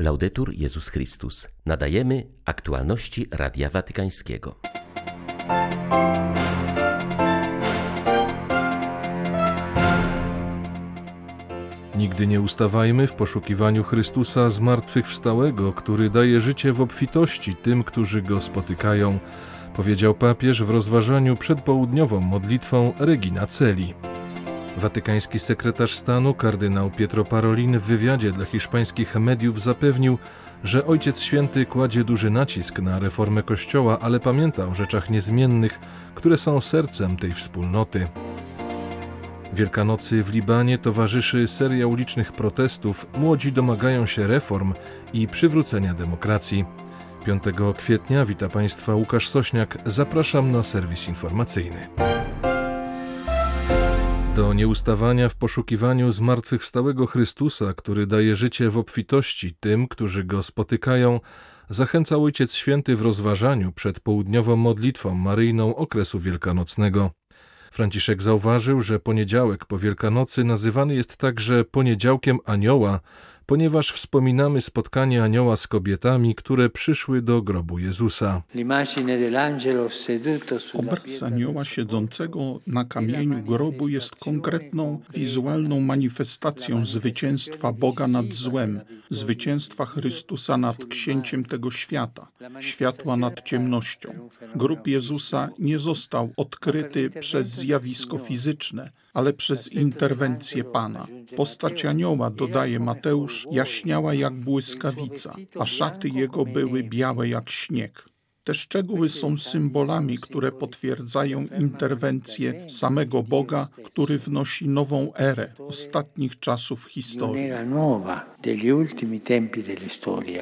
Laudetur Jezus Chrystus. Nadajemy aktualności Radia Watykańskiego. Nigdy nie ustawajmy w poszukiwaniu Chrystusa zmartwychwstałego, który daje życie w obfitości tym, którzy go spotykają, powiedział papież w rozważaniu przed południową modlitwą Regina Celi. Watykański sekretarz stanu kardynał Pietro Parolin w wywiadzie dla hiszpańskich mediów zapewnił, że Ojciec Święty kładzie duży nacisk na reformę Kościoła, ale pamięta o rzeczach niezmiennych, które są sercem tej wspólnoty. Wielkanocy w Libanie towarzyszy seria ulicznych protestów. Młodzi domagają się reform i przywrócenia demokracji. 5 kwietnia wita Państwa Łukasz Sośniak. Zapraszam na serwis informacyjny. Do nieustawania w poszukiwaniu zmartwychwstałego Chrystusa, który daje życie w obfitości tym, którzy go spotykają, zachęca Ojciec Święty w rozważaniu przed południową modlitwą maryjną okresu wielkanocnego. Franciszek zauważył, że poniedziałek po Wielkanocy nazywany jest także poniedziałkiem Anioła, ponieważ wspominamy spotkanie anioła z kobietami, które przyszły do grobu Jezusa. Obraz anioła siedzącego na kamieniu grobu jest konkretną, wizualną manifestacją zwycięstwa Boga nad złem, zwycięstwa Chrystusa nad księciem tego świata, światła nad ciemnością. Grób Jezusa nie został odkryty przez zjawisko fizyczne, ale przez interwencję Pana. Postać anioła, dodaje Mateusz, jaśniała jak błyskawica, a szaty jego były białe jak śnieg. Te szczegóły są symbolami, które potwierdzają interwencję samego Boga, który wnosi nową erę ostatnich czasów historii.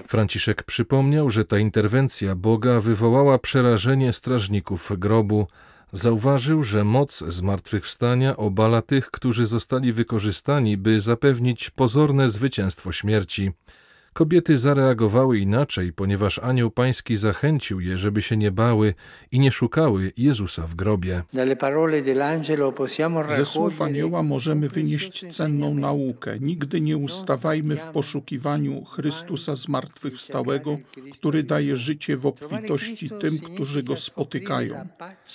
Franciszek przypomniał, że ta interwencja Boga wywołała przerażenie strażników grobu. Zauważył, że moc zmartwychwstania obala tych, którzy zostali wykorzystani, by zapewnić pozorne zwycięstwo śmierci. Kobiety zareagowały inaczej, ponieważ anioł pański zachęcił je, żeby się nie bały i nie szukały Jezusa w grobie. Ze słów anioła możemy wynieść cenną naukę. Nigdy nie ustawajmy w poszukiwaniu Chrystusa zmartwychwstałego, który daje życie w obfitości tym, którzy go spotykają.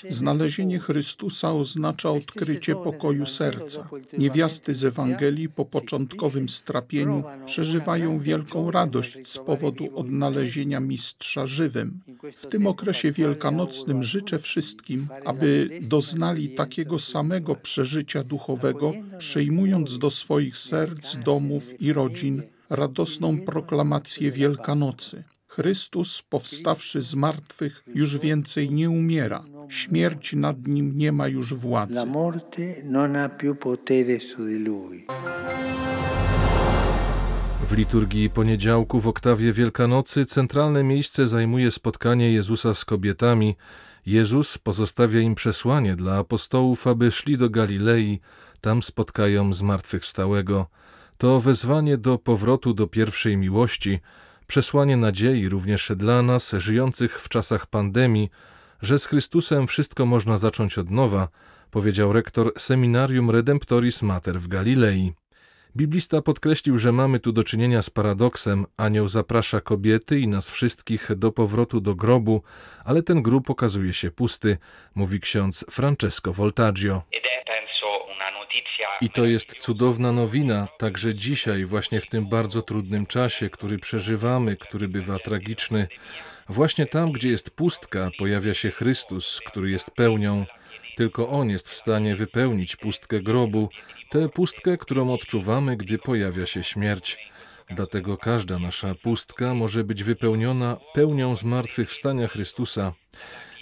Znalezienie Chrystusa oznacza odkrycie pokoju serca. Niewiasty z Ewangelii po początkowym strapieniu przeżywają wielką radość z powodu odnalezienia mistrza żywym. W tym okresie wielkanocnym życzę wszystkim, aby doznali takiego samego przeżycia duchowego, przyjmując do swoich serc, domów i rodzin radosną proklamację Wielkanocy. Chrystus, powstawszy z martwych, już więcej nie umiera. Śmierć nad nim nie ma już władzy. La morte non ha più potere su di lui. W liturgii poniedziałku w oktawie Wielkanocy centralne miejsce zajmuje spotkanie Jezusa z kobietami. Jezus pozostawia im przesłanie dla apostołów, aby szli do Galilei, tam spotkają zmartwychwstałego. To wezwanie do powrotu do pierwszej miłości, przesłanie nadziei również dla nas, żyjących w czasach pandemii, że z Chrystusem wszystko można zacząć od nowa, powiedział rektor Seminarium Redemptoris Mater w Galilei. Biblista podkreślił, że mamy tu do czynienia z paradoksem. Anioł zaprasza kobiety i nas wszystkich do powrotu do grobu, ale ten grób okazuje się pusty, mówi ksiądz Francesco Voltaggio. I to jest cudowna nowina, także dzisiaj, właśnie w tym bardzo trudnym czasie, który przeżywamy, który bywa tragiczny. Właśnie tam, gdzie jest pustka, pojawia się Chrystus, który jest pełnią. Tylko On jest w stanie wypełnić pustkę grobu, tę pustkę, którą odczuwamy, gdy pojawia się śmierć. Dlatego każda nasza pustka może być wypełniona pełnią zmartwychwstania Chrystusa.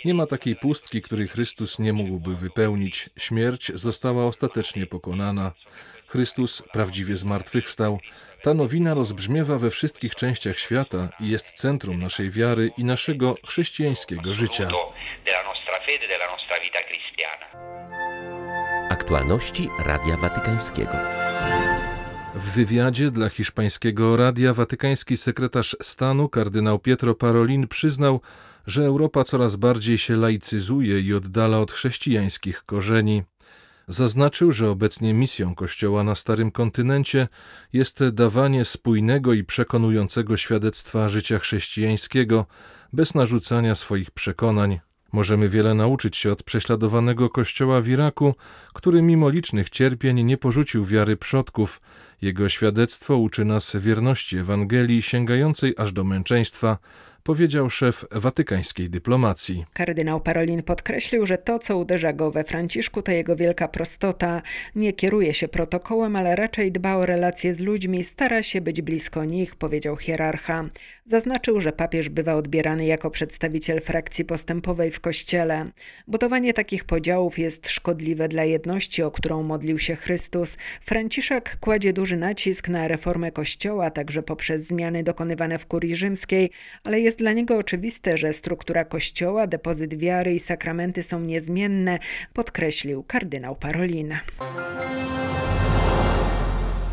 Nie ma takiej pustki, której Chrystus nie mógłby wypełnić. Śmierć została ostatecznie pokonana. Chrystus prawdziwie zmartwychwstał. Ta nowina rozbrzmiewa we wszystkich częściach świata i jest centrum naszej wiary i naszego chrześcijańskiego życia. Aktualności Radia Watykańskiego. W wywiadzie dla hiszpańskiego Radia Watykański sekretarz stanu kardynał Pietro Parolin przyznał, że Europa coraz bardziej się laicyzuje i oddala od chrześcijańskich korzeni. Zaznaczył, że obecnie misją Kościoła na Starym Kontynencie jest dawanie spójnego i przekonującego świadectwa życia chrześcijańskiego bez narzucania swoich przekonań. Możemy wiele nauczyć się od prześladowanego kościoła w Iraku, który mimo licznych cierpień nie porzucił wiary przodków. Jego świadectwo uczy nas wierności Ewangelii sięgającej aż do męczeństwa, powiedział szef watykańskiej dyplomacji. Kardynał Parolin podkreślił, że to, co uderza go we Franciszku, to jego wielka prostota. Nie kieruje się protokołem, ale raczej dba o relacje z ludźmi, stara się być blisko nich, powiedział hierarcha. Zaznaczył, że papież bywa odbierany jako przedstawiciel frakcji postępowej w kościele. Budowanie takich podziałów jest szkodliwe dla jedności, o którą modlił się Chrystus. Franciszek kładzie duży nacisk na reformę kościoła, także poprzez zmiany dokonywane w kurii rzymskiej, ale jest dla niego oczywiste, że struktura kościoła, depozyt wiary i sakramenty są niezmienne, podkreślił kardynał Parolin.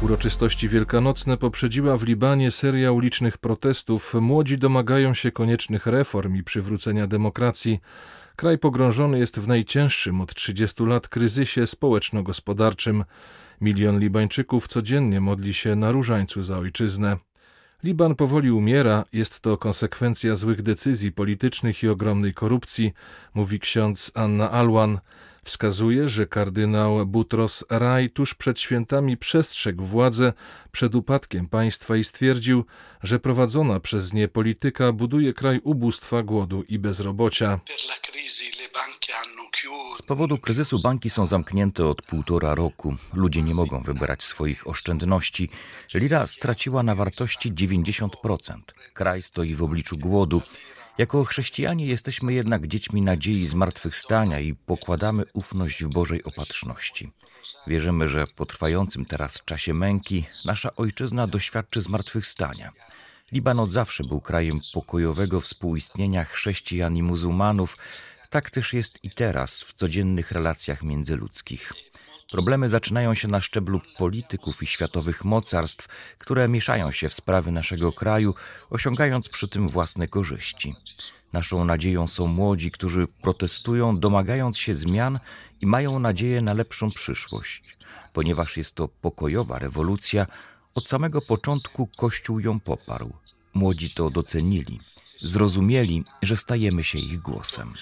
Uroczystości wielkanocne poprzedziła w Libanie seria ulicznych protestów. Młodzi domagają się koniecznych reform i przywrócenia demokracji. Kraj pogrążony jest w najcięższym od 30 lat kryzysie społeczno-gospodarczym. Milion Libańczyków codziennie modli się na różańcu za ojczyznę. Liban powoli umiera, jest to konsekwencja złych decyzji politycznych i ogromnej korupcji, mówi ksiądz Anna Alwan. Wskazuje, że kardynał Butros Raj tuż przed świętami przestrzegł władzę przed upadkiem państwa i stwierdził, że prowadzona przez nie polityka buduje kraj ubóstwa, głodu i bezrobocia. Z powodu kryzysu banki są zamknięte od półtora roku. Ludzie nie mogą wybrać swoich oszczędności. Lira straciła na wartości 90%. Kraj stoi w obliczu głodu. Jako chrześcijanie jesteśmy jednak dziećmi nadziei zmartwychwstania i pokładamy ufność w Bożej opatrzności. Wierzymy, że po trwającym teraz czasie męki nasza ojczyzna doświadczy zmartwychwstania. Liban od zawsze był krajem pokojowego współistnienia chrześcijan i muzułmanów, tak też jest i teraz w codziennych relacjach międzyludzkich. Problemy zaczynają się na szczeblu polityków i światowych mocarstw, które mieszają się w sprawy naszego kraju, osiągając przy tym własne korzyści. Naszą nadzieją są młodzi, którzy protestują, domagając się zmian i mają nadzieję na lepszą przyszłość. Ponieważ jest to pokojowa rewolucja, od samego początku Kościół ją poparł. Młodzi to docenili zrozumieli, że stajemy się ich głosem.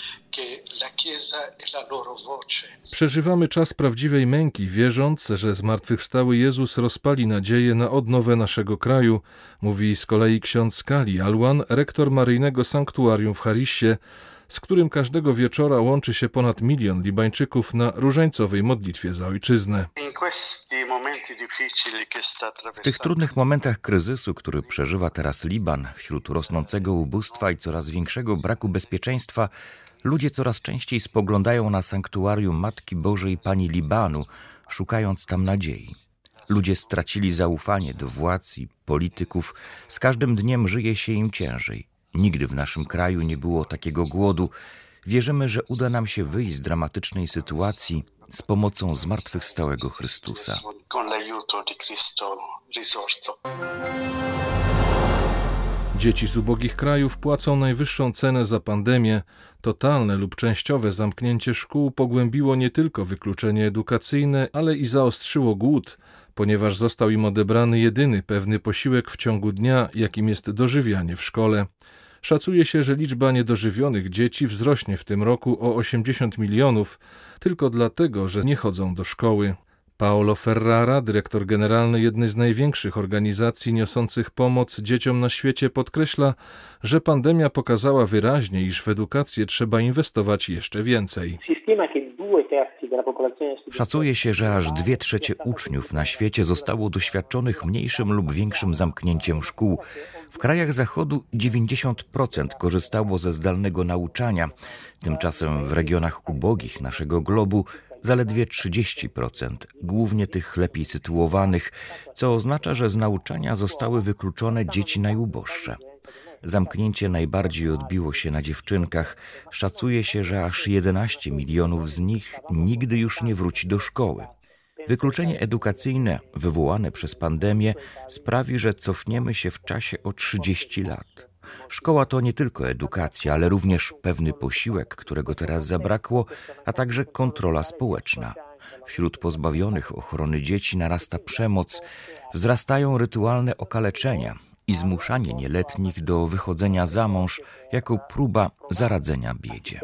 Przeżywamy czas prawdziwej męki, wierząc, że zmartwychwstały Jezus rozpali nadzieję na odnowę naszego kraju, mówi z kolei ksiądz Kali Alwan, rektor maryjnego sanktuarium w Harissie, z którym każdego wieczora łączy się ponad milion Libańczyków na różańcowej modlitwie za ojczyznę. W tych trudnych momentach kryzysu, który przeżywa teraz Liban, wśród rosnącego ubóstwa i coraz większego braku bezpieczeństwa, ludzie coraz częściej spoglądają na sanktuarium Matki Bożej Pani Libanu, szukając tam nadziei. Ludzie stracili zaufanie do władz i polityków, z każdym dniem żyje się im ciężej. Nigdy w naszym kraju nie było takiego głodu. Wierzymy, że uda nam się wyjść z dramatycznej sytuacji z pomocą zmartwychwstałego Chrystusa. Dzieci z ubogich krajów płacą najwyższą cenę za pandemię. Totalne lub częściowe zamknięcie szkół pogłębiło nie tylko wykluczenie edukacyjne, ale i zaostrzyło głód, ponieważ został im odebrany jedyny pewny posiłek w ciągu dnia, jakim jest dożywianie w szkole. Szacuje się, że liczba niedożywionych dzieci wzrośnie w tym roku o 80 milionów, tylko dlatego, że nie chodzą do szkoły. Paolo Ferrara, dyrektor generalny jednej z największych organizacji niosących pomoc dzieciom na świecie, podkreśla, że pandemia pokazała wyraźnie, iż w edukację trzeba inwestować jeszcze więcej. Szacuje się, że aż dwie trzecie uczniów na świecie zostało doświadczonych mniejszym lub większym zamknięciem szkół. W krajach Zachodu 90% korzystało ze zdalnego nauczania, tymczasem w regionach ubogich naszego globu zaledwie 30%, głównie tych lepiej sytuowanych, co oznacza, że z nauczania zostały wykluczone dzieci najuboższe. Zamknięcie najbardziej odbiło się na dziewczynkach. Szacuje się, że aż 11 milionów z nich nigdy już nie wróci do szkoły. Wykluczenie edukacyjne wywołane przez pandemię sprawi, że cofniemy się w czasie o 30 lat. Szkoła to nie tylko edukacja, ale również pewny posiłek, którego teraz zabrakło, a także kontrola społeczna. Wśród pozbawionych ochrony dzieci narasta przemoc, wzrastają rytualne okaleczenia i zmuszanie nieletnich do wychodzenia za mąż jako próba zaradzenia biedzie.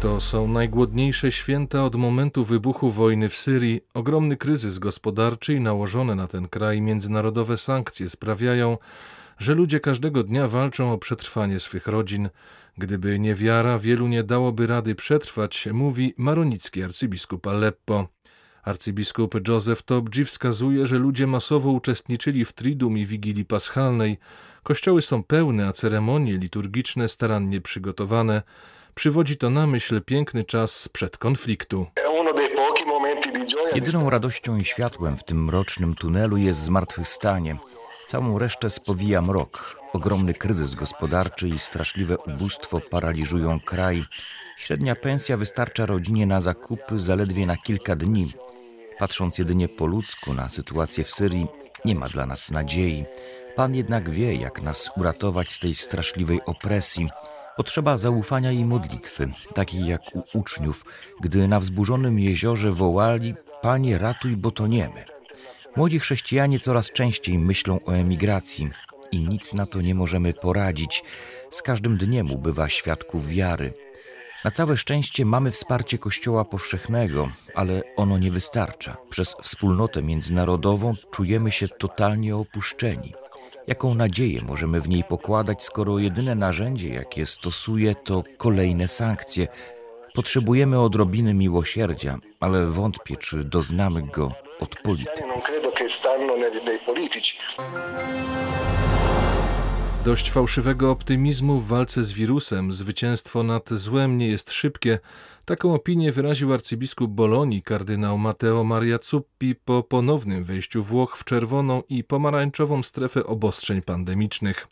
To są najgłodniejsze święta od momentu wybuchu wojny w Syrii. Ogromny kryzys gospodarczy i nałożone na ten kraj międzynarodowe sankcje sprawiają, że ludzie każdego dnia walczą o przetrwanie swych rodzin. Gdyby nie wiara, wielu nie dałoby rady przetrwać, mówi maronicki arcybiskup Aleppo. Arcybiskup Joseph Tobji wskazuje, że ludzie masowo uczestniczyli w Tridum i Wigilii Paschalnej. Kościoły są pełne, a ceremonie liturgiczne starannie przygotowane. Przywodzi to na myśl piękny czas sprzed konfliktu. Jedyną radością i światłem w tym mrocznym tunelu jest zmartwychwstanie. Całą resztę spowija mrok. Ogromny kryzys gospodarczy i straszliwe ubóstwo paraliżują kraj. Średnia pensja wystarcza rodzinie na zakupy zaledwie na kilka dni. Patrząc jedynie po ludzku na sytuację w Syrii, nie ma dla nas nadziei. Pan jednak wie, jak nas uratować z tej straszliwej opresji. Potrzeba zaufania i modlitwy, takiej jak u uczniów, gdy na wzburzonym jeziorze wołali: Panie, ratuj, bo toniemy. Młodzi chrześcijanie coraz częściej myślą o emigracji i nic na to nie możemy poradzić. Z każdym dniem ubywa świadków wiary. Na całe szczęście mamy wsparcie Kościoła powszechnego, ale ono nie wystarcza. Przez wspólnotę międzynarodową czujemy się totalnie opuszczeni. Jaką nadzieję możemy w niej pokładać, skoro jedyne narzędzie, jakie stosuje, to kolejne sankcje? Potrzebujemy odrobiny miłosierdzia, ale wątpię, czy doznamy go od polityków. Dość fałszywego optymizmu w walce z wirusem, zwycięstwo nad złem nie jest szybkie. Taką opinię wyraził arcybiskup Bolonii kardynał Matteo Maria Zuppi po ponownym wejściu Włoch w czerwoną i pomarańczową strefę obostrzeń pandemicznych.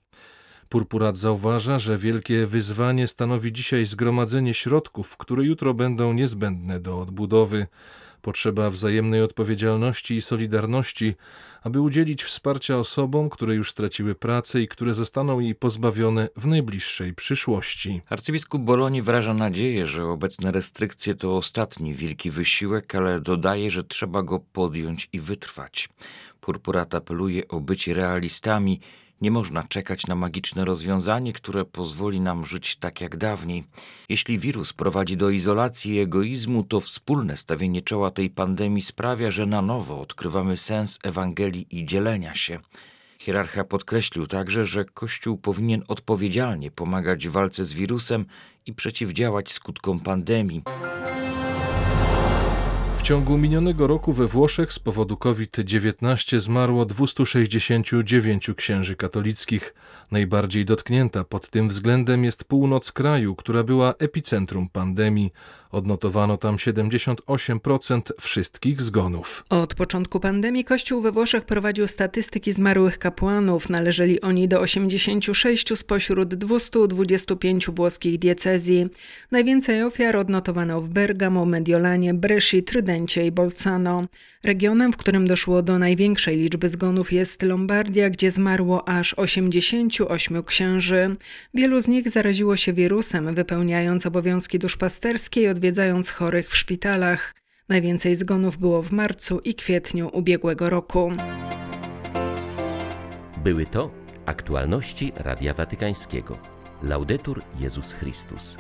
Purpurat zauważa, że wielkie wyzwanie stanowi dzisiaj zgromadzenie środków, które jutro będą niezbędne do odbudowy. Potrzeba wzajemnej odpowiedzialności i solidarności, aby udzielić wsparcia osobom, które już straciły pracę i które zostaną jej pozbawione w najbliższej przyszłości. Arcybiskup Bolonii wyraża nadzieję, że obecne restrykcje to ostatni wielki wysiłek, ale dodaje, że trzeba go podjąć i wytrwać. Purpurat apeluje o bycie realistami nie można czekać na magiczne rozwiązanie, które pozwoli nam żyć tak jak dawniej. Jeśli wirus prowadzi do izolacji i egoizmu, to wspólne stawienie czoła tej pandemii sprawia, że na nowo odkrywamy sens Ewangelii i dzielenia się. Hierarcha podkreślił także, że Kościół powinien odpowiedzialnie pomagać w walce z wirusem i przeciwdziałać skutkom pandemii ciągu minionego roku we Włoszech z powodu COVID-19 zmarło 269 księży katolickich. Najbardziej dotknięta pod tym względem jest północ kraju, która była epicentrum pandemii. Odnotowano tam 78% wszystkich zgonów. Od początku pandemii Kościół we Włoszech prowadził statystyki zmarłych kapłanów. Należeli oni do 86 spośród 225 włoskich diecezji. Najwięcej ofiar odnotowano w Bergamo, Mediolanie, Bresci, Trydencie i Bolzano. Regionem, w którym doszło do największej liczby zgonów jest Lombardia, gdzie zmarło aż 88 księży. Wielu z nich zaraziło się wirusem, wypełniając obowiązki duszpasterskie i odwiedzając chorych w szpitalach. Najwięcej zgonów było w marcu i kwietniu ubiegłego roku. Były to aktualności Radia Watykańskiego. Laudetur Jezus Chrystus.